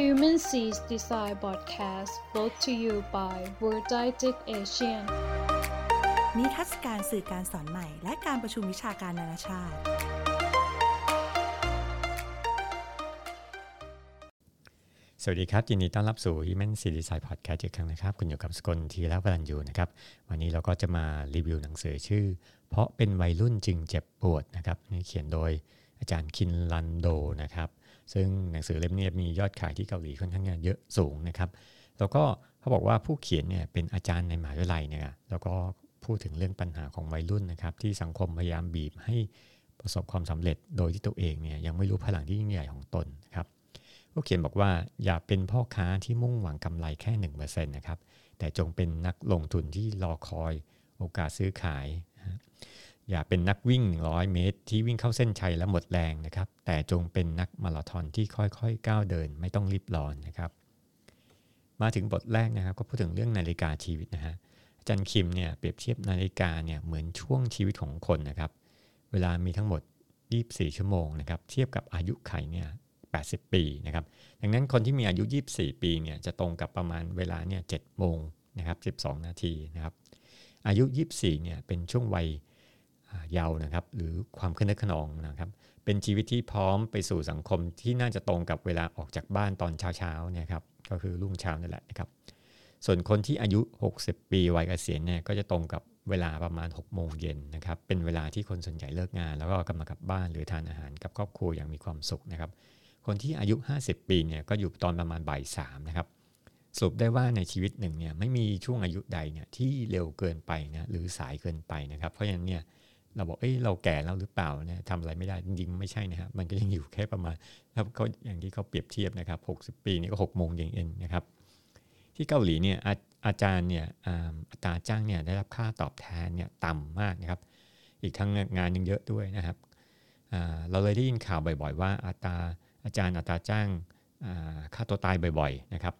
Human Seas Design Podcast brought to you by World Didactic Asian นิทรรศการสื่อการสอนใหม่ และการประชุมวิชาการนานาชาติ สวัสดีครับยินดีต้อนรับสู่ Human c Design Podcast อีกครั้งนะครับ คุณอยู่กับสกลทีและวรันยูนะครับ วันนี้เราก็จะมารีวิวหนังสือชื่อ เพราะเป็นวัยรุ่นจึงเจ็บปวดนะครับนี่เขียนโดยอาจารย์คินลันโดนะครับ ซึ่งหนังสือเล่มนี้มียอดขายที่เกาหลีค่อนข้างเยอะสูงนะครับ แล้วก็เขาบอกว่าผู้เขียนเนี่ยเป็นอาจารย์ในมหาวิทยาลัยเนี่ยแล้วก็พูดถึงเรื่องปัญหาของวัยรุ่นนะครับ ที่สังคมพยายามบีบให้ประสบความสำเร็จโดยที่ตัวเองเนี่ยยังไม่รู้พลังที่ยิ่งใหญ่ของตนนะครับผู้เขียนบอกว่าอย่าเป็นพ่อค้าที่มุ่งหวังกำไรแค่1%นะครับแต่จงเป็นนักลงทุนที่รอคอยโอกาสซื้อขายนะ อย่าเป็นนักวิ่ง 100 เมตร ที่วิ่งเข้าเส้นชัยแล้วหมดแรงนะครับ แต่จงเป็นนักมาราธอนที่ค่อยๆ ก้าวเดิน ไม่ต้องรีบร้อนนะครับ มาถึงบทแรกนะครับก็พูดถึงเรื่องนาฬิกาชีวิตนะฮะอาจารย์คิมเนี่ยเปรียบเทียบนาฬิกาเนี่ยเหมือนช่วงชีวิตของคนนะครับ เวลามีทั้งหมด 24 ชั่วโมงนะครับ เทียบกับอายุไขเนี่ย80 ปีนะครับ ดังนั้นคนที่มีอายุ 24 ปีเนี่ยจะตรงกับประมาณเวลาเนี่ย7โมงนะครับ 12 นาทีนะครับ อายุ 24 เนี่ยเป็นช่วงวัย เยาว์นะครับ หรือความคึกนึกขนองนะครับ เป็นชีวิตที่พร้อมไปสู่สังคมที่น่าจะตรงกับเวลาออกจากบ้านตอนเช้าๆเนี่ยครับก็คือรุ่งเช้านั่นแหละนะครับ ส่วนคนที่อายุ 60 ปีวัยเกษียณเนี่ยก็จะตรงกับเวลาประมาณ6โมงเย็นนะครับ เป็นเวลาที่คนส่วนใหญ่เลิกงาน แล้วก็กลังกลับบ้านหรือทานอาหารกับครอบครัวอย่างมีความสุขนะครับ คนที่อายุ 50 ปีเนี่ยก็อยู่ตอนประมาณบ่ายสามนะครับสรุปได้ว่าในชีวิตหนึ่งเนี่ยไม่มีช่วงอายุใดเนี่ยที่เร็วเกินไปนะหรือสายเกินไปนะครับ เพราะฉะนั้นเนี่ย เราบอกเอ้ยเราแก่แล้วหรือเปล่าเนี่ยทำอะไรไม่ได้จริงๆไม่ใช่นะครับมันก็ยังอยู่แค่ประมาณครับเขาอย่างที่เขาเปรียบเทียบนะครับ 60 ปีนี่ก็6โมงเย็นเองนะครับ ที่เกาหลีเนี่ยอาอาจารย์เนี่ยอัตราจ้างเนี่ยได้รับค่าตอบแทนเนี่ยต่ำมากนะครับ อีกทั้งงานยังเยอะด้วยนะครับเราเลยได้ยินข่าวบ่อย ๆ ว่าอัตราอาจารย์อัตราจ้างฆ่าตัวตายบ่อยๆนะครับ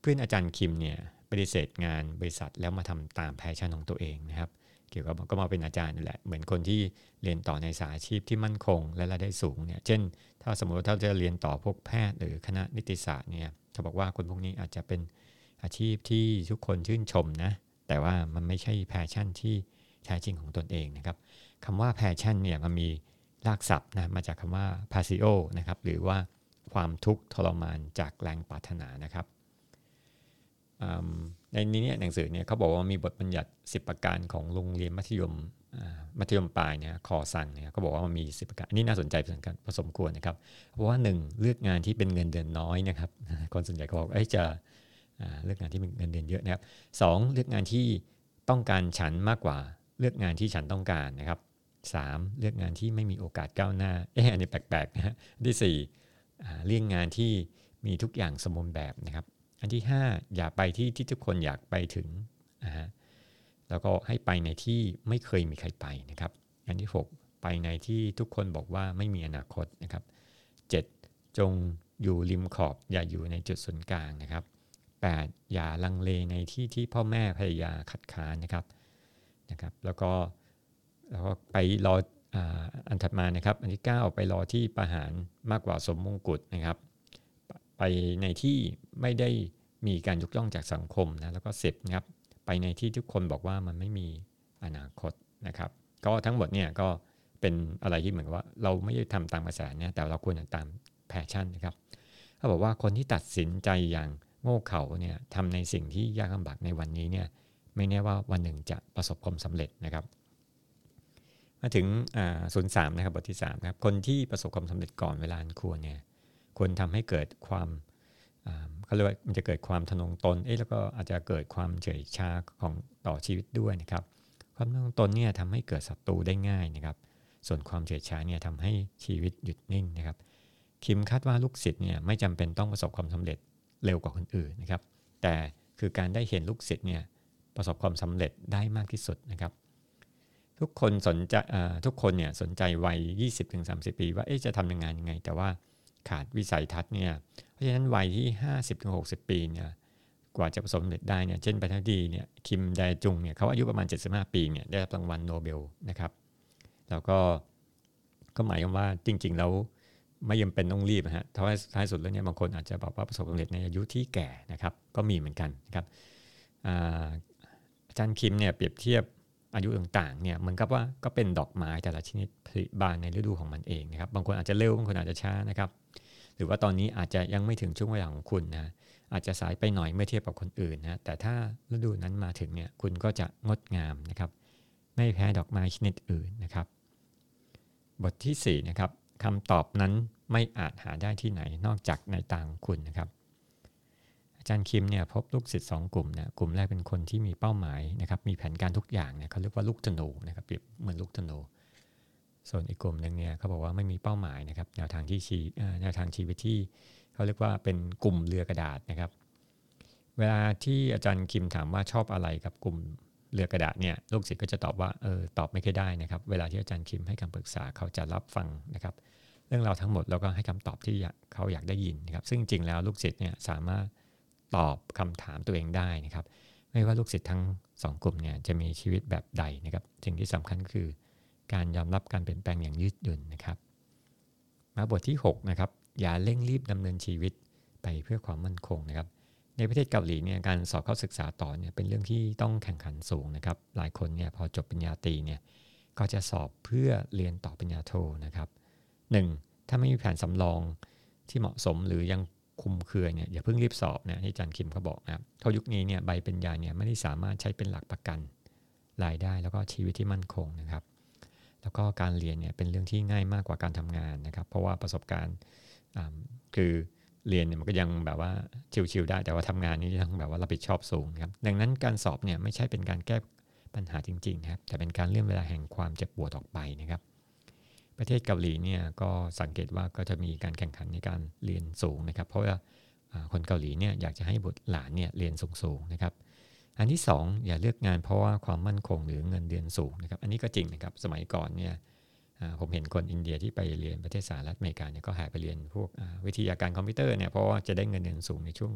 เพื่อนอาจารย์คิมเนี่ยปฏิเสธงานบริษัทแล้วมาทำตาม passion ของตัวเองนะครับเกี่ยวกับก็มาเป็นอาจารย์นี่แหละเหมือนคนที่เรียนต่อในสายอาชีพที่มั่นคง และรายได้สูงเนี่ยเช่น ถ้าสมมติว่าถ้าจะเรียนต่อพวกแพทย์หรือคณะนิติศาสตร์เนี่ยเขาบอกว่าคนพวกนี้อาจจะเป็นอาชีพที่ทุกคนชื่นชมนะแต่ว่ามันไม่ใช่ passion ที่แท้จริงของตนเองนะครับคำว่า passion เนี่ยมันมีรากศัพท์นะมาจากคำว่า passio นะครับหรือว่าความทุกข์ทรมานจากแรงปรารถนานะครับ ในนี้เนี่ยหนังสือเนี่ยเขาบอกว่ามีบทบัญญัติ 10 ประการของโรงเรียนมัธยมมัธยมปลายเนี่ยคอชังเนี่ยเขาบอกว่ามันมี 10 ประการอันนี้น่าสนใจพอสมควรนะครับเพราะว่า 1 เลือกงานที่เป็นเงินเดือนน้อยนะครับคนส่วนใหญ่ก็บอกไอ้จะเลือกงานที่มีเงินเดือนเยอะนะครับสเลือกงานที่ต้องการฉันมากกว่าเลือกงานที่ฉันต้องการนะครับ 3. เลือกงานที่ไม่มีโอกาสก้าวหน้าเอ๊ะอันนี้แปลกๆนะฮะที่4เลี่ยงงานที่มีทุกอย่างสมบูรณ์แบบนะครับ อันที่ 5 อย่าไปที่ที่ทุกคนอยากไปถึงนะฮะแล้วก็ให้ไปในที่ไม่เคยมีใครไปนะครับ อันที่ 6 ไปในที่ทุกคนบอกว่าไม่มีอนาคตนะครับ 7. จงอยู่ริมขอบ อย่าอยู่ในจุดศูนย์กลางนะครับ 8. อย่าลังเลในที่ที่พ่อแม่ภรรยาคัดค้านนะครับนะครับ แล้วก็แล้วก็ไปรออันถัดมานะครับ อันที่ 9 ไปรอที่ประหารมากกว่าสมมงกุฎนะครับ ไปในที่ไม่ได้มีการยกย่องจากสังคมนะแล้วก็สิบนะครับไปในที่ทุกคนบอกว่ามันไม่มีอนาคตนะครับ ก็ทั้งหมดเนี่ยก็เป็นอะไรที่เหมือนว่าเราไม่ได้ทำตามกระแสเนี่ยแต่เราควรจะตาม passion นะครับเขาบอกว่าคนที่ตัดสินใจอย่างโง่เขลาเนี่ยทำในสิ่งที่ยากลำบากในวันนี้เนี่ยไม่แน่ว่าวันหนึ่งจะประสบความสำเร็จนะครับ มาถึงศูนย์สามนะครับบทที่3ครับคนที่ประสบความสำเร็จก่อนเวลาควรเนี่ย ควรทำให้เกิดความเขาเรียกว่ามันจะเกิดความทนงตนเอ๊ะแล้วก็อาจจะเกิดความเฉยชาของต่อชีวิตด้วยนะครับ ความทนงตนเนี่ยทำให้เกิดศัตรูได้ง่ายนะครับ ส่วนความเฉยชาเนี่ยทำให้ชีวิตหยุดนิ่งนะครับ คิมคาดว่าลูกศิษย์เนี่ยไม่จำเป็นต้องประสบความสำเร็จเร็วกว่าคนอื่นนะครับ แต่คือการได้เห็นลูกศิษย์เนี่ยประสบความสำเร็จได้มากที่สุดนะครับ ทุกคนสนใจทุกคนเนี่ยสนใจวัย 20-30 ปี ว่าจะทำยังไงยังไง แต่ว่า ขาดวิสัยทัศน์เนี่ยเพราะฉะนั้นวัยที่ 50-60 ปีเนี่ยกว่าจะประสบความสำเร็จได้เนี่ยเช่นประธานาธิบดีเนี่ยคิมไดจุงเนี่ยเขาอายุประมาณ 75 ปีเนี่ยได้รับรางวัลโนเบลนะครับ แล้วก็ก็หมายความว่าจริง ๆ แล้วไม่จำเป็นต้องรีบนะฮะท้ายท้ายสุดแล้วเนี่ยบางคนอาจจะบอกว่าประสบความสำเร็จในอายุที่แก่นะครับ ก็มีเหมือนกันนะครับอาจารย์คิมเนี่ยเปรียบเทียบอายุต่างๆเนี่ยเหมือนกับว่าก็เป็นดอกไม้แต่ละชนิดผลิบานในฤดูของมันเองนะครับ บางคนอาจจะเร็วบางคนอาจจะช้านะครับ หรือว่าตอนนี้อาจจะยังไม่ถึงช่วงเวลาของคุณนะอาจจะสายไปหน่อยเมื่อเทียบกับคนอื่นนะแต่ถ้าฤดูนั้นมาถึงเนี่ยคุณก็จะงดงามนะครับ ไม่แพ้ดอกไม้ชนิดอื่นนะครับ บทที่4นะครับคำตอบนั้นไม่อาจหาได้ที่ไหนนอกจากในต่างคุณนะครับ อาจารย์คิมเนี่ยพบลูกศิษย์สองกลุ่มนะกลุ่มแรกเป็นคนที่มีเป้าหมายนะครับมีแผนการทุกอย่างเนี่ยเขาเรียกว่าลูกธนูนะครับเปรียบเหมือนลูกธนู ส่วนอีกกลุ่มหนึ่งเนี่ยเขาบอกว่าไม่มีเป้าหมายนะครับแนวทางที่ชีแนวทางชีวิตที่เขาเรียกว่าเป็นกลุ่มเรือกระดาษนะครับ เวลาที่อาจารย์คิมถามว่าชอบอะไรกับกลุ่มเรือกระดาษเนี่ยลูกศิษย์ก็จะตอบว่าเออตอบไม่ค่อยได้นะครับ เวลาที่อาจารย์คิมให้คำปรึกษาเขาจะรับฟังนะครับ เรื่องราวทั้งหมดแล้วก็ให้คำตอบที่เขาอยากได้ยินนะครับ ซึ่งจริงแล้วลูกศิษย์เนี่ยสามารถตอบคำถามตัวเองได้นะครับ ไม่ว่าลูกศิษย์ทั้งสองกลุ่มเนี่ยจะมีชีวิตแบบใดนะครับ สิ่งที่สำคัญคือ การยอมรับการเปลี่ยนแปลงอย่างยืดหยุ่นนะครับ มาบทที่6นะครับอย่าเร่งรีบดำเนินชีวิตไปเพื่อความมั่นคงนะครับ ในประเทศเกาหลีเนี่ยการสอบเข้าศึกษาต่อเนี่ยเป็นเรื่องที่ต้องแข่งขันสูงนะครับ หลายคนเนี่ยพอจบปริญญาตรีเนี่ยก็จะสอบเพื่อเรียนต่อปริญญาโทนะครับ 1. ถ้าไม่มีแผนสำรองที่เหมาะสมหรือยังคุมเครือเนี่ยอย่าเพิ่งรีบสอบนะที่อาจารย์คิมเขาบอกนะครับเพราะยุคนี้เนี่ยใบปริญญาเนี่ยไม่ได้สามารถใช้เป็นหลักประกันรายได้แล้วก็ชีวิตที่มั่นคงนะครับ แล้วก็การเรียนเนี่ยเป็นเรื่องที่ง่ายมากกว่าการทำงานนะครับ เพราะว่าประสบการณ์คือเรียนเนี่ยมันก็ยังแบบว่าชิวๆได้ แต่ว่าทำงานนี้ต้องแบบว่ารับผิดชอบสูงครับ ดังนั้นการสอบเนี่ยไม่ใช่เป็นการแก้ปัญหาจริงๆนะครับ แต่เป็นการเลื่อนเวลาแห่งความเจ็บปวดออกไปนะครับ ประเทศเกาหลีเนี่ยก็สังเกตว่าก็จะมีการแข่งขันในการเรียนสูงนะครับ เพราะว่าคนเกาหลีเนี่ยอยากจะให้บุตรหลานเนี่ยเรียนสูงๆนะครับ อันที่ 2 อย่าเลือกงานเพราะว่าความมั่นคงหรือเงินเดือนสูงนะครับ อันนี้ก็จริงนะครับ สมัยก่อนเนี่ยผมเห็นคนอินเดียที่ไปเรียนประเทศสหรัฐอเมริกาเนี่ยก็หายไปเรียนพวกวิทยาการคอมพิวเตอร์เนี่ยเพราะว่าจะได้เงินเดือนสูงในช่วง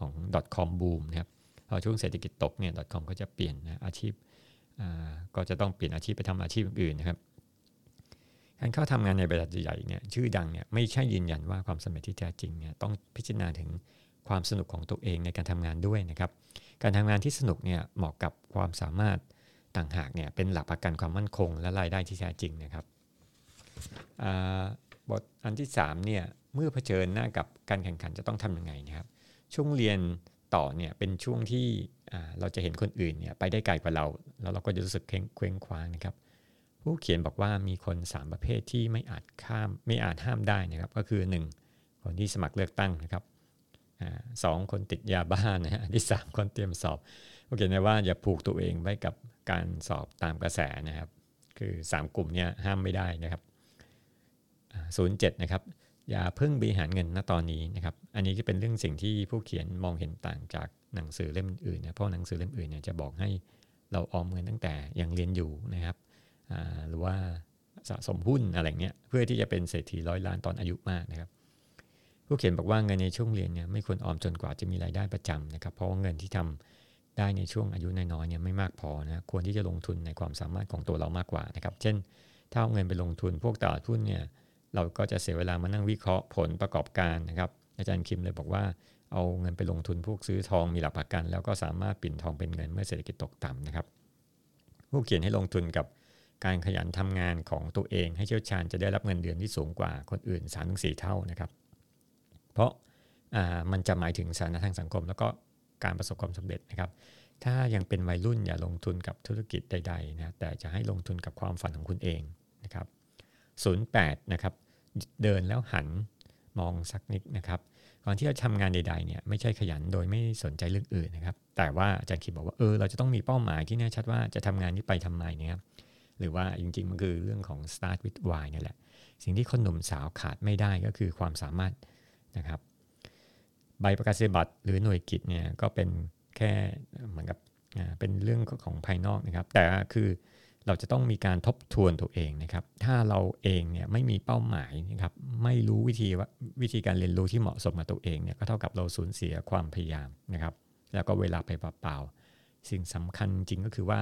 ของ .com boom นะครับพอช่วงเศรษฐกิจตกเนี่ย .com ก็จะเปลี่ยนนะอาชีพก็จะต้องเปลี่ยนอาชีพไปทำอาชีพอื่นนะครับการเข้าทำงานในบริษัทใหญ่เนี่ยชื่อดังเนี่ยไม่ใช่ยืนยันว่าความสำเร็จที่แท้จริงเนี่ยต้องพิจารณาถึงความสนุกของตัวเองในการทำงานด้วยนะครับ การทำงานที่สนุกเนี่ยเหมาะกับความสามารถต่างหากเนี่ยเป็นหลักประกันความมั่นคง และรายได้ที่แท้จริงนะครับบทอันที่3เนี่ยเมื่อเผชิญหน้ากับการแข่งขันจะต้องทำยังไงนะครับ ช่วงเรียนต่อเนี่ยเป็นช่วงที่เราจะเห็นคนอื่นเนี่ยไปได้ไกลกว่าเรา แล้วเราก็จะรู้สึกเคว้งคว้างนะครับ ผู้เขียนบอกว่ามีคน 3 ประเภทที่ไม่อาจข้ามไม่อาจห้ามได้นะครับ ก็คือ 1 คนที่สมัครเลือกตั้งนะครับ สองคนติดยาบ้านนะฮะที่สามคนเตรียมสอบโอเคนะว่าอย่าผูกตัวเองไว้กับการสอบตามกระแสนะครับ คือ 3 กลุ่มนี้ห้ามไม่ได้นะครับ07นะครับอย่าเพิ่งบริหารเงินณตอนนี้นะครับ อันนี้ก็เป็นเรื่องสิ่งที่ผู้เขียนมองเห็นต่างจากหนังสือเล่มอื่นนะเพราะหนังสือเล่มอื่นเนี่ยจะบอกให้เราออมเงินตั้งแต่ยังเรียนอยู่นะครับหรือว่าสะสมหุ้นอะไรเงี้ยเพื่อที่จะเป็นเศรษฐีร้อยล้านตอนอายุมากนะครับ ผู้เขียนบอกว่าเงินในช่วงเรียนเนี่ยไม่ควรออมจนกว่าจะมีรายได้ประจำนะครับ เพราะว่าเงินที่ทำได้ในช่วงอายุน้อยๆเนี่ยไม่มากพอนะควรที่จะลงทุนในความสามารถของตัวเรามากกว่านะครับ เช่น ถ้าเอาเงินไปลงทุนพวกตลาดหุ้นเนี่ยเราก็จะเสียเวลามานั่งวิเคราะห์ผลประกอบการนะครับ อาจารย์คิมเลยบอกว่าเอาเงินไปลงทุนพวกซื้อทองมีหลักประกัน แล้วก็สามารถปิ่นทองเป็นเงินเมื่อเศรษฐกิจตกต่ำนะครับ ผู้เขียนให้ลงทุนกับการขยันทำงานของตัวเองให้เชี่ยวชาญจะได้รับเงินเดือนที่สูงกว่าคนอื่น3-4เท่านะครับ เพราะมันจะหมายถึงสถานะทางสังคม แล้วก็การประสบความสำเร็จนะครับ ถ้ายังเป็นวัยรุ่นอย่าลงทุนกับธุรกิจใดๆนะแต่จะให้ลงทุนกับความฝันของคุณเองนะครับ 08 นะครับ เดินแล้วหันมองสักนิดนะครับก่อนที่จะทำงานใดๆเนี่ยไม่ใช่ขยันโดยไม่สนใจเรื่องอื่นนะครับ แต่ว่าอาจารย์คิดบอกว่าเออเราจะต้องมีเป้าหมายที่แน่ชัดว่าจะทำงานนี้ไปทำไมเนี่ยหรือว่าจริงๆ มันคือเรื่องของ start with why นี่แหละ สิ่งที่คนหนุ่มสาวขาดไม่ได้ก็คือความสามารถ นะครับ ใบประกาศนียบัตรหรือหน่วยกิจเนี่ยก็เป็นแค่เหมือนกับเป็นเรื่องของภายนอกนะครับ แต่คือเราจะต้องมีการทบทวนตัวเองนะครับ ถ้าเราเองเนี่ยไม่มีเป้าหมายนะครับ ไม่รู้วิธีว่าวิธีการเรียนรู้ที่เหมาะสมกับตัวเองเนี่ยก็เท่ากับเราสูญเสียความพยายามนะครับ แล้วก็เวลาไปเปล่าๆสิ่งสำคัญจริงก็คือว่า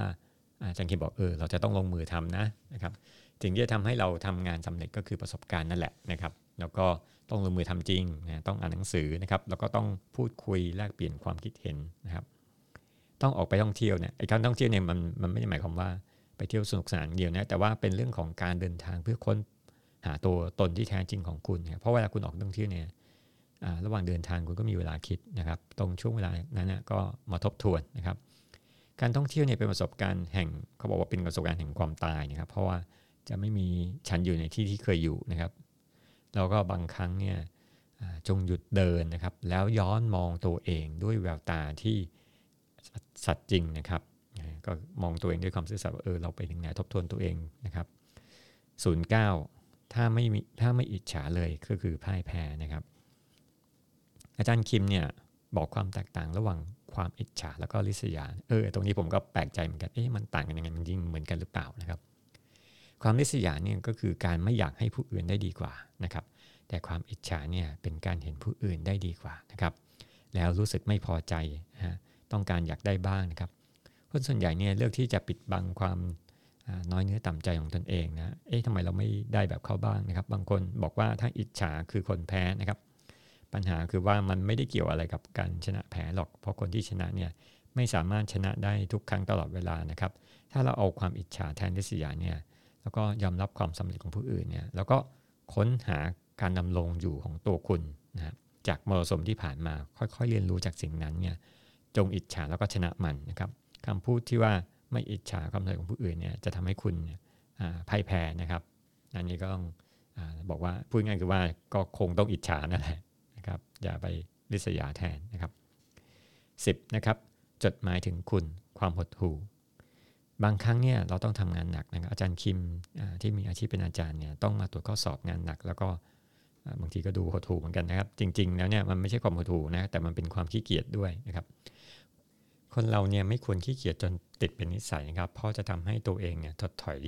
อาจารย์คิมบอกเออเราจะต้องลงมือทำนะนะครับสิ่งที่จะทำให้เราทำงานสำเร็จก็คือประสบการณ์นั่นแหละนะครับ แล้วก็ ต้องลงมือทำจริงนะต้องอ่านหนังสือนะครับแล้วก็ต้องพูดคุยแลกเปลี่ยนความคิดเห็นนะครับ ต้องออกไปท่องเที่ยวเนี่ยไอ้การท่องเที่ยวเนี่ยมันมันไม่ได้หมายความว่าไปเที่ยวสนุกสนานเดียวนะแต่ว่าเป็นเรื่องของการเดินทางเพื่อค้นหาตัวตนที่แท้จริงของคุณเพราะเวลาคุณออกท่องเที่ยวเนี่ยระหว่างเดินทางคุณก็มีเวลาคิดนะครับ ตรงช่วงเวลานั้นนะก็มาทบทวนนะครับ การท่องเที่ยวเนี่ยเป็นประสบการณ์แห่งเขาบอกว่าเป็นประสบการณ์แห่งความตายนะครับ เพราะว่าจะไม่มีฉันอยู่ในที่ที่เคยอยู่นะครับ แล้วก็บางครั้งเนี่ยจงหยุดเดินนะครับ แล้วย้อนมองตัวเองด้วยแววตาที่สัตย์จริงนะครับก็มองตัวเองด้วยความซื่อสัตย์ว่าเออเราไปถึงไหนทบทวนตัวเองนะครับศูนย์เก้าถ้าไม่มีถ้าไม่อิจฉาเลยก็คือพ่ายแพ้นะครับ อาจารย์คิมเนี่ยบอกความแตกต่างระหว่างความอิจฉาแล้วก็ริษยา เออตรงนี้ผมก็แปลกใจเหมือนกัน เอ๊ะมันต่างกันยังไง มันยิ่งเหมือนกันหรือเปล่านะครับ ความริษยาเนี่ยก็คือการไม่อยากให้ผู้อื่นได้ดีกว่านะครับ แต่ความอิจฉาเนี่ยเป็นการเห็นผู้อื่นได้ดีกว่านะครับ แล้วรู้สึกไม่พอใจฮะต้องการอยากได้บ้างนะครับ คนส่วนใหญ่เนี่ยเลือกที่จะปิดบังความน้อยเนื้อต่ำใจของตนเองนะ เอ๊ะทำไมเราไม่ได้แบบเขาบ้างนะครับ บางคนบอกว่าถ้าอิจฉาคือคนแพ้นะครับ ปัญหาคือว่ามันไม่ได้เกี่ยวอะไรกับการชนะแพ้หรอก เพราะคนที่ชนะเนี่ยไม่สามารถชนะได้ทุกครั้งตลอดเวลานะครับ ถ้าเราเอาความอิจฉาแทนทิษยาเนี่ย แล้วก็ยอมรับความสำเร็จของผู้อื่นเนี่ยแล้วก็ค้นหาการดำรงอยู่ของตัวคุณนะจากมรสุมที่ผ่านมาค่อยๆ เรียนรู้จากสิ่งนั้นเนี่ยจงอิจฉาแล้วก็ชนะมันนะครับคำพูดที่ว่าไม่อิจฉาความสำเร็จของผู้อื่นเนี่ยจะทำให้คุณพ่ายแพ้นะครับอันนี้ก็ต้องอบอกว่าพูดง่ายคือว่าก็คงต้องอิจฉานั่นแหละนะครับอย่าไปริษยาแทนนะครับสิบนะครับจดหมายถึงคุณความหดหู่ บางครั้งเนี่ยเราต้องทำงานหนักนะครับอาจารย์คิมที่มีอาชีพเป็นอาจารย์เนี่ยต้องมาตรวจข้อสอบงานหนัก แล้วก็บางทีก็ดูหดหู่เหมือนกันนะครับ จริง ๆ แล้วเนี่ยมันไม่ใช่ความหดหู่นะแต่มันเป็นความขี้เกียจด้วยนะครับ คนเราเนี่ยไม่ควรขี้เกียจจนติดเป็นนิสัยนะครับ เพราะจะทำให้ตัวเองเนี่ยถดถอย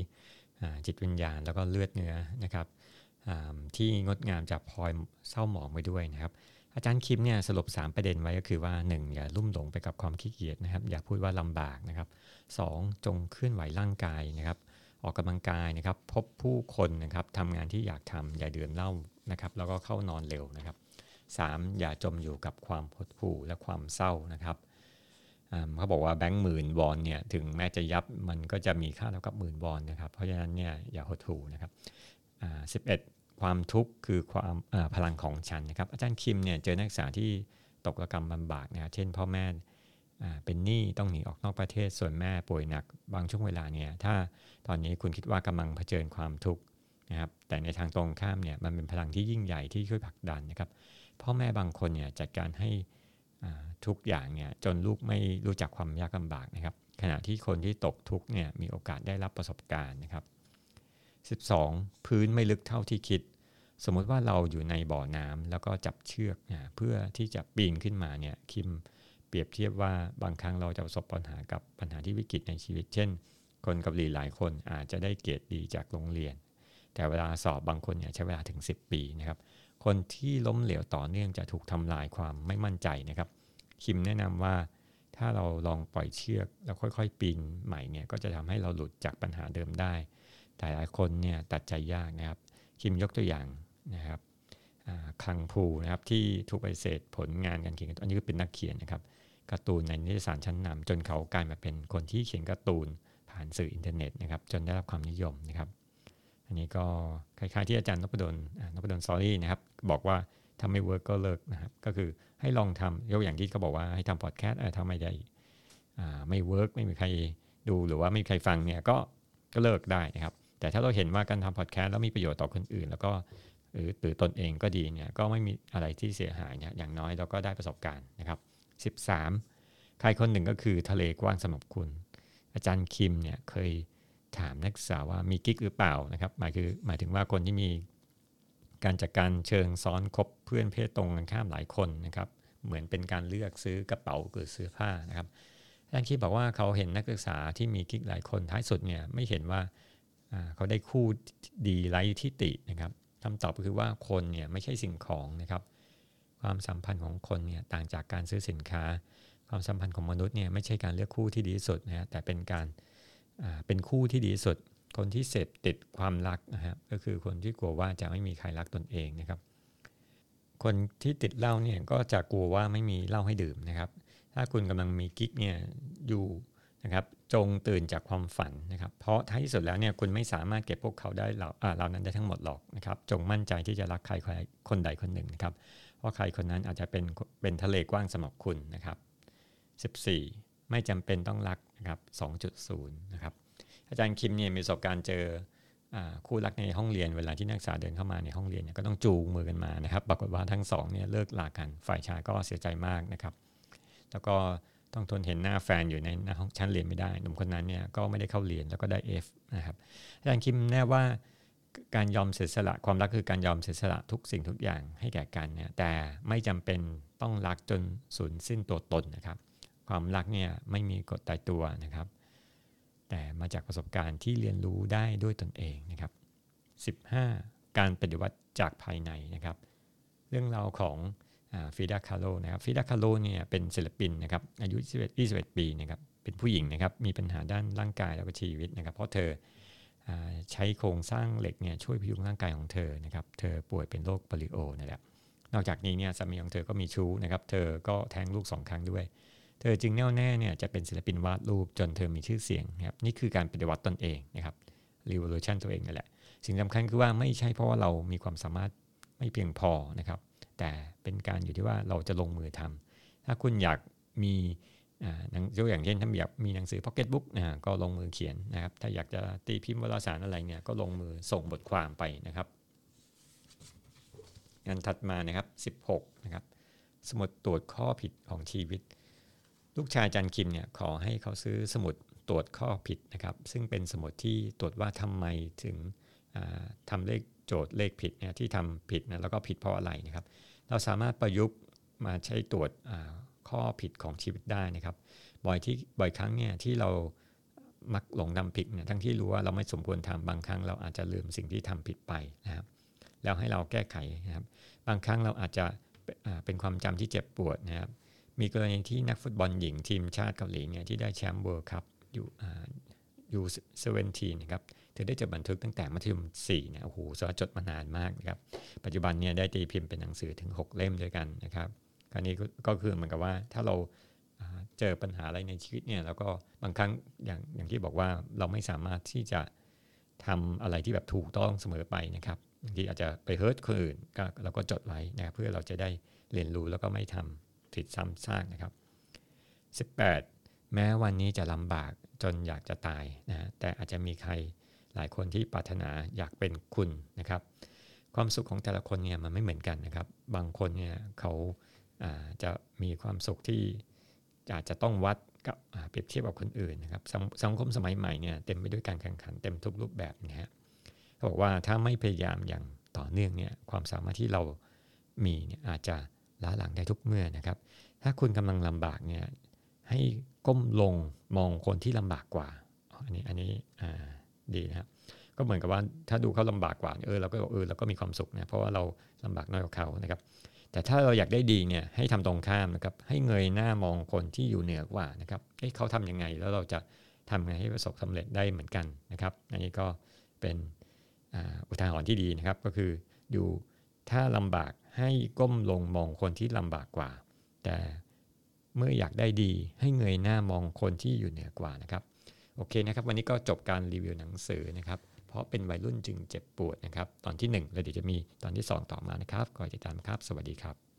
จิตวิญญาณแล้วก็เลือดเนื้อนะครับที่งดงามจากพลอยเศร้าหมองไปด้วยนะครับ อาจารย์คิมเนี่ยสรุป 3 ประเด็นไว้ก็คือว่า 1. อย่าลุ่มหลงไปกับความขี้เกียจนะครับ อย่าพูดว่าลำบากนะครับ 2. จงเคลื่อนไหวร่างกายนะครับ ออกกำลังกายนะครับ พบผู้คนนะครับทำงานที่อยากทำอย่าเดือนเล่านะครับ แล้วก็เข้านอนเร็วนะครับ 3. อย่าจมอยู่กับความหดหู่และความเศร้านะครับเขาบอกว่าแบงก์หมื่นวอนเนี่ยถึงแม้จะยับมันก็จะมีค่าเท่ากับหมื่นวอนนะครับ เพราะฉะนั้นเนี่ยอย่าหดหู่นะครับสิบเอ็ด ความทุกข์คือความพลังของฉันนะครับ อาจารย์คิมเนี่ยเจอนักศึกษาที่ตกระกรรมลำบากนะเช่นพ่อแม่เป็นหนี้ต้องหนีออกนอกประเทศส่วนแม่ป่วยหนักบางช่วงเวลาเนี่ยถ้าตอนนี้คุณคิดว่ากำลังเผชิญความทุกข์นะครับแต่ในทางตรงข้ามเนี่ยมันเป็นพลังที่ยิ่งใหญ่ที่ช่วยผลักดันนะครับพ่อแม่บางคนเนี่ยจัดการให้ทุกอย่างเนี่ยจนลูกไม่รู้จักความยากลำบากนะครับ ขณะที่คนที่ตกทุกเนี่ยมีโอกาสได้รับประสบการณ์นะครับ 12. พื้นไม่ลึกเท่าที่คิด สมมติว่าเราอยู่ในบ่อน้ำแล้วก็จับเชือกเพื่อที่จะปีนขึ้นมาเนี่ยคิมเปรียบเทียบว่าบางครั้งเราจะประสบปัญหากับปัญหาที่วิกฤตในชีวิต เช่น คนกับหลีหลายคนอาจจะได้เกรดดีจากโรงเรียน แต่เวลาสอบบางคนเนี่ยใช้เวลาถึง 10 ปีนะครับคนที่ล้มเหลวต่อเนื่องจะถูกทำลายความไม่มั่นใจนะครับ คิมแนะนำว่าถ้าเราลองปล่อยเชือกแล้วค่อยๆ ปีนใหม่เนี่ยก็จะทำให้เราหลุดจากปัญหาเดิมได้ แต่หลายคนเนี่ยตัดใจยากนะครับคิมยกตัวอย่าง นะครับคังพูนะครับที่ถูกปฏิเสธผลงานการเขียนอันนี้ก็เป็นนักเขียนนะครับการ์ตูนในนิตยสารชั้นนำจนเขากลายมาเป็นคนที่เขียนการ์ตูนผ่านสื่ออินเทอร์เน็ตนะครับจนได้รับความนิยมนะครับ อันนี้ก็คล้ายๆที่อาจารย์นพดลนพดล sorry นะครับบอกว่าถ้าไม่ work ก็เลิกนะครับก็คือให้ลองทำยกอย่างที่เขาบอกว่าให้ทำพอดแคสต์ทำไม่ได้ไม่ work ไม่มีใครดูหรือว่าไม่มีใครฟังเนี่ยก็ก็เลิกได้นะครับแต่ถ้าเราเห็นว่าการทำพอดแคสต์แล้วมีประโยชน์ต่อคนอื่น แล้วก็ หรือหรือตนเองก็ดีเนี่ยก็ไม่มีอะไรที่เสียหายเนี่ยอย่างน้อยเราก็ได้ประสบการณ์นะครับ 13 ใครคนหนึ่งก็คือทะเลกว้างสำหรับคุณ อาจารย์คิมเนี่ยเคยถามนักศึกษาว่ามีกิ๊กหรือเปล่านะครับหมายคือหมายถึงว่าคนที่มีการจัดกการเชิงซ้อนคบเพื่อนเพศตรงกันข้ามหลายคนนะครับเหมือนเป็นการเลือกซื้อกระเป๋าหรือเสื้อผ้านะครับอาจารย์คิดบอกว่าเขาเห็นนักศึกษาที่มีกิ๊กหลายคนท้ายสุดเนี่ยไม่เห็นว่าเขาได้คู่ดีไร้ทิตินะครับ คำตอบก็คือว่าคนเนี่ยไม่ใช่สิ่งของนะครับ ความสัมพันธ์ของคนเนี่ยต่างจากการซื้อสินค้า ความสัมพันธ์ของมนุษย์เนี่ยไม่ใช่การเลือกคู่ที่ดีที่สุดนะฮะแต่เป็นการเป็นคู่ที่ดีที่สุด คนที่เสพติดความรักนะครับก็คือคนที่กลัวว่าจะไม่มีใครรักตนเองนะครับ คนที่ติดเหล้าเนี่ยก็จะกลัวว่าไม่มีเหล้าให้ดื่มนะครับ ถ้าคุณกำลังมีกิ๊กเนี่ยอยู่ นะครับจงตื่นจากความฝันนะครับ เพราะท้ายที่สุดแล้วเนี่ยคุณไม่สามารถเก็บพวกเขาได้เหล่าเหล่านั้นได้ทั้งหมดหรอกนะครับ จงมั่นใจที่จะรักใครคนใดคนหนึ่งนะครับ เพราะใครคนนั้นอาจจะเป็นเป็นทะเลกว้างสำหรับคุณนะครับ 14 ไม่จำเป็นต้องรักนะครับ 2.0 นะครับ อาจารย์คิมเนี่ยมีประสบการณ์เจอคู่รักในห้องเรียนเวลาที่นักศึกษาเดินเข้ามาในห้องเรียนเนี่ยก็ต้องจูงมือกันมานะครับ ปรากฏว่าทั้งสองเนี่ยเลิกลากันฝ่ายชายก็เสียใจมากนะครับ แล้วก็ ต้องทนเห็นหน้าแฟนอยู่ในหน้าห้องชั้นเรียนไม่ได้ หนุ่มคนนั้นเนี่ยก็ไม่ได้เข้าเรียนแล้วก็ได้ F นะครับอาจารย์คิมแน่ว่าการยอมเสียสละความรักคือการยอมเสียสละทุกสิ่งทุกอย่างให้แก่กันเนี่ยแต่ไม่จำเป็นต้องรักจนสูญสิ้นตัวตนนะครับ ความรักเนี่ยไม่มีกฎตายตัวนะครับ แต่มาจากประสบการณ์ที่เรียนรู้ได้ด้วยตนเองนะครับ 15 การปฏิวัติจากภายในนะครับ เรื่องราวของ ฟิดาคาโลนะครับฟิดาคาโลเนี่ยเป็นศิลปินนะครับอายุ21 21ปีนะครับเป็นผู้หญิงนะครับมีปัญหาด้านร่างกายแล้วก็ชีวิตนะครับ เพราะเธอใช้โครงสร้างเหล็กเนี่ยช่วยพยุงร่างกายของเธอนะครับเธอป่วยเป็นโรคปลิโอนั่นแหละนอกจากนี้เนี่ยสามีของเธอก็มีชู้นะครับเธอก็แท้งลูกสองครั้งด้วย เธอจึงแน่วแน่เนี่ยจะเป็นศิลปินวาดรูปจนเธอมีชื่อเสียงนะครับนี่คือการปฏิวัติตนเองนะครับรีวอลูชันตัวเองนั่นแหละสิ่งสำคัญคือว่าไม่ใช่เพราะว่าเรามีความสามารถไม่เพียงพอนะครับ แต่เป็นการอยู่ที่ว่าเราจะลงมือทำถ้าคุณอยากมียกอย่างเช่นถ้าอยากมีหนังสือพ็อกเก็ตบุ๊กนะก็ลงมือเขียนนะครับ ถ้าอยากจะตีพิมพ์วารสารอะไรเนี่ยก็ลงมือส่งบทความไปนะครับงานถัดมานะครับ 16นะครับสมุดตรวจข้อผิดของชีวิต ลูกชายจันคิมเนี่ยขอให้เขาซื้อสมุดตรวจข้อผิดนะครับ ซึ่งเป็นสมุดที่ตรวจว่าทำไมถึงทำเลข โจทย์เลขผิดเนี่ยที่ทำผิดนะแล้วก็ผิดเพราะอะไรนะครับ เราสามารถประยุกต์มาใช้ตรวจข้อผิดของชีวิตได้นะครับ บ่อยที่บ่อยครั้งเนี่ยที่เรามักหลงทำผิดเนี่ยทั้งที่รู้ว่าเราไม่สมควรทำบางครั้งเราอาจจะลืมสิ่งที่ทำผิดไปนะครับ แล้วให้เราแก้ไขนะครับ บางครั้งเราอาจจะเป็นความจำที่เจ็บปวดนะครับ มีกรณีที่นักฟุตบอลหญิงทีมชาติเกาหลีเนี่ยที่ได้แชมป์ World Cup U U seventeen นะครับเธอได้จดบันทึกตั้งแต่มัธยม4เนี่ยโอ้โหสจดมานานมากนะครับปัจจุบันเนี่ยได้ตีพิมพ์เป็นหนังสือถึง 6 เล่มด้วยกันนะครับคราวนี้ก็คือเหมือนกับว่าถ้าเราเจอปัญหาอะไรในชีวิตเนี่ยแล้วก็บางครั้งอย่างอย่างที่บอกว่าเราไม่สามารถที่จะทำอะไรที่แบบถูกต้องเสมอไปนะครับบางทีอาจจะไปเฮิร์ตคนอื่นก็เราก็จดไว้นะเพื่อเราจะได้เรียนรู้แล้วก็ไม่ทำผิดซ้ำซากนะครับ 18 แม้วันนี้จะลำบากจนอยากจะตายนะแต่อาจจะมีใครหลายคนที่ปรารถนาอยากเป็นคุณนะครับ ความสุขของแต่ละคนเนี่ยมันไม่เหมือนกันนะครับ บางคนเนี่ยเขาจะมีความสุขที่อาจจะต้องวัดกับเปรียบเทียบกับคนอื่นนะครับสสังคมสมัยใหม่เนี่ยเต็มไปด้วยการแข่งขันเต็มทุกรูปแบบนะฮะเขาบอกว่าถ้าไม่พยายามอย่างต่อเนื่องเนี่ยความสามารถที่เรามีเนี่ยอาจจะล้าหลังได้ทุกเมื่อนะครับ ถ้าคุณกำลังลำบากเนี่ยให้ ก้มลงมองคนที่ลำบากกว่า อันนี้อันนี้ดีนะครับ ก็เหมือนกับว่าถ้าดูเขาลำบากกว่าเออเราก็เออเราก็มีความสุขนะเพราะว่าเราลำบากน้อยกว่าเขานะครับ แต่ถ้าเราอยากได้ดีเนี่ยให้ทำตรงข้ามนะครับให้เงยหน้ามองคนที่อยู่เหนือกว่านะครับเเขาทำยังไงแล้วเราจะทำไงให้ประสบสำเร็จได้เหมือนกันนะครับ อันนี้ก็เป็นอุทาหรณ์ที่ดีนะครับ ก็คืออยู่ถ้าลำบากให้ก้มลงมองคนที่ลำบากกว่า แต่ เมื่ออยากได้ดีให้เงยหน้ามองคนที่อยู่เหนือกว่านะครับโอเคนะครับวันนี้ก็จบการรีวิวหนังสือนะครับ เพราะเป็นวัยรุ่นจึงเจ็บปวดนะครับ ตอนที่ 1 แล้วเดี๋ยวจะมีตอนที่ 2 ต่อมานะครับคอยติดตามครับ สวัสดีครับ